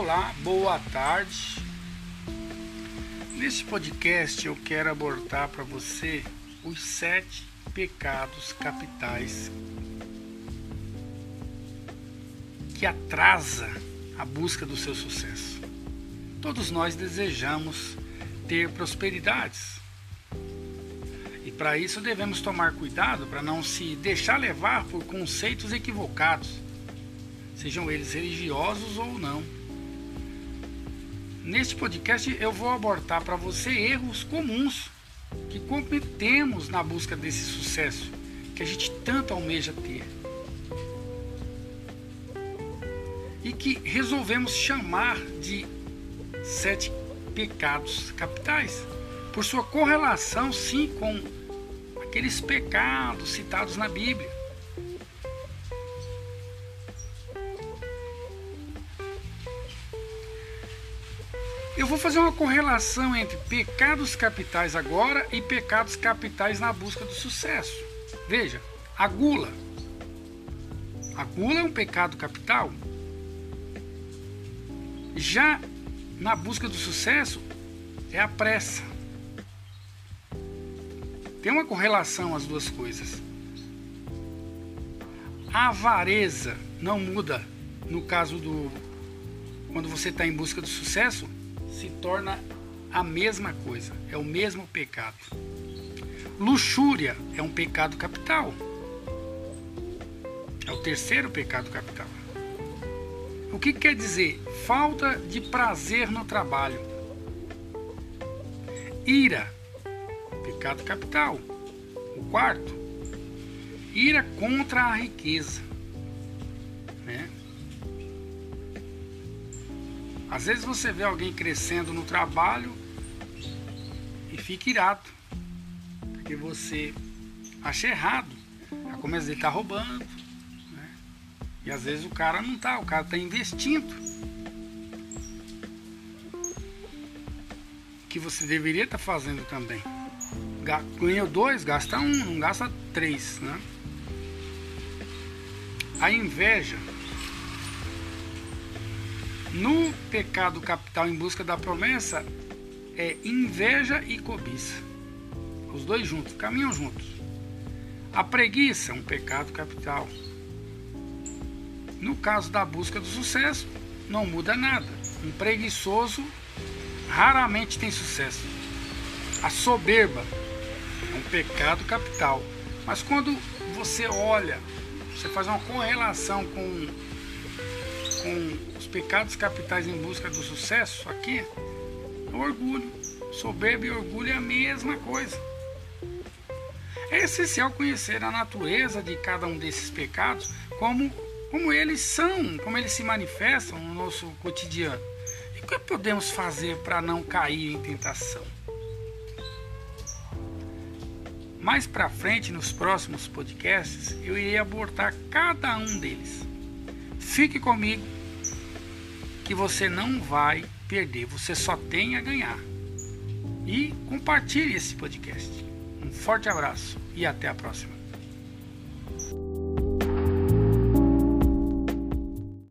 Olá, boa tarde. Neste podcast eu quero abordar para você os sete pecados capitais que atrasa a busca do seu sucesso. Todos nós desejamos ter prosperidades. E para isso devemos tomar cuidado para não se deixar levar por conceitos equivocados, sejam eles religiosos ou não. Neste podcast eu vou abordar para você erros comuns que cometemos na busca desse sucesso que a gente tanto almeja ter. E que resolvemos chamar de sete pecados capitais, por sua correlação sim com aqueles pecados citados na Bíblia. Eu vou fazer uma correlação entre pecados capitais agora e pecados capitais na busca do sucesso. Veja, a gula. A gula é um pecado capital. Já na busca do sucesso é a pressa. Tem uma correlação as duas coisas. A avareza não muda no caso do quando você está em busca do sucesso, se torna a mesma coisa, é o mesmo pecado. Luxúria é um pecado capital. É o terceiro pecado capital. O que quer dizer? Falta de prazer no trabalho. Ira, pecado capital. O quarto, ira contra a riqueza. Né? Às vezes você vê alguém crescendo no trabalho e fica irado, porque você acha errado. A começa ele está roubando, né? e às vezes o cara não está, o cara está investindo. Que você deveria estar tá fazendo também. Ganhou dois, gasta um, não gasta três. Né? A inveja no pecado capital em busca da promessa é inveja e cobiça. Os dois juntos, caminham juntos. A preguiça é um pecado capital. No caso da busca do sucesso, não muda nada. Um preguiçoso raramente tem sucesso. A soberba é um pecado capital. Mas quando você olha, você faz uma correlação com com os pecados capitais em busca do sucesso aqui, o orgulho. Soberba e orgulho é a mesma coisa. É essencial conhecer a natureza de cada um desses pecados, como, como eles são, como eles se manifestam no nosso cotidiano. E o que podemos fazer para não cair em tentação? Mais para frente, nos próximos podcasts, eu irei abordar cada um deles. Fique comigo que você não vai perder, você só tem a ganhar. E compartilhe esse podcast. Um forte abraço e até a próxima.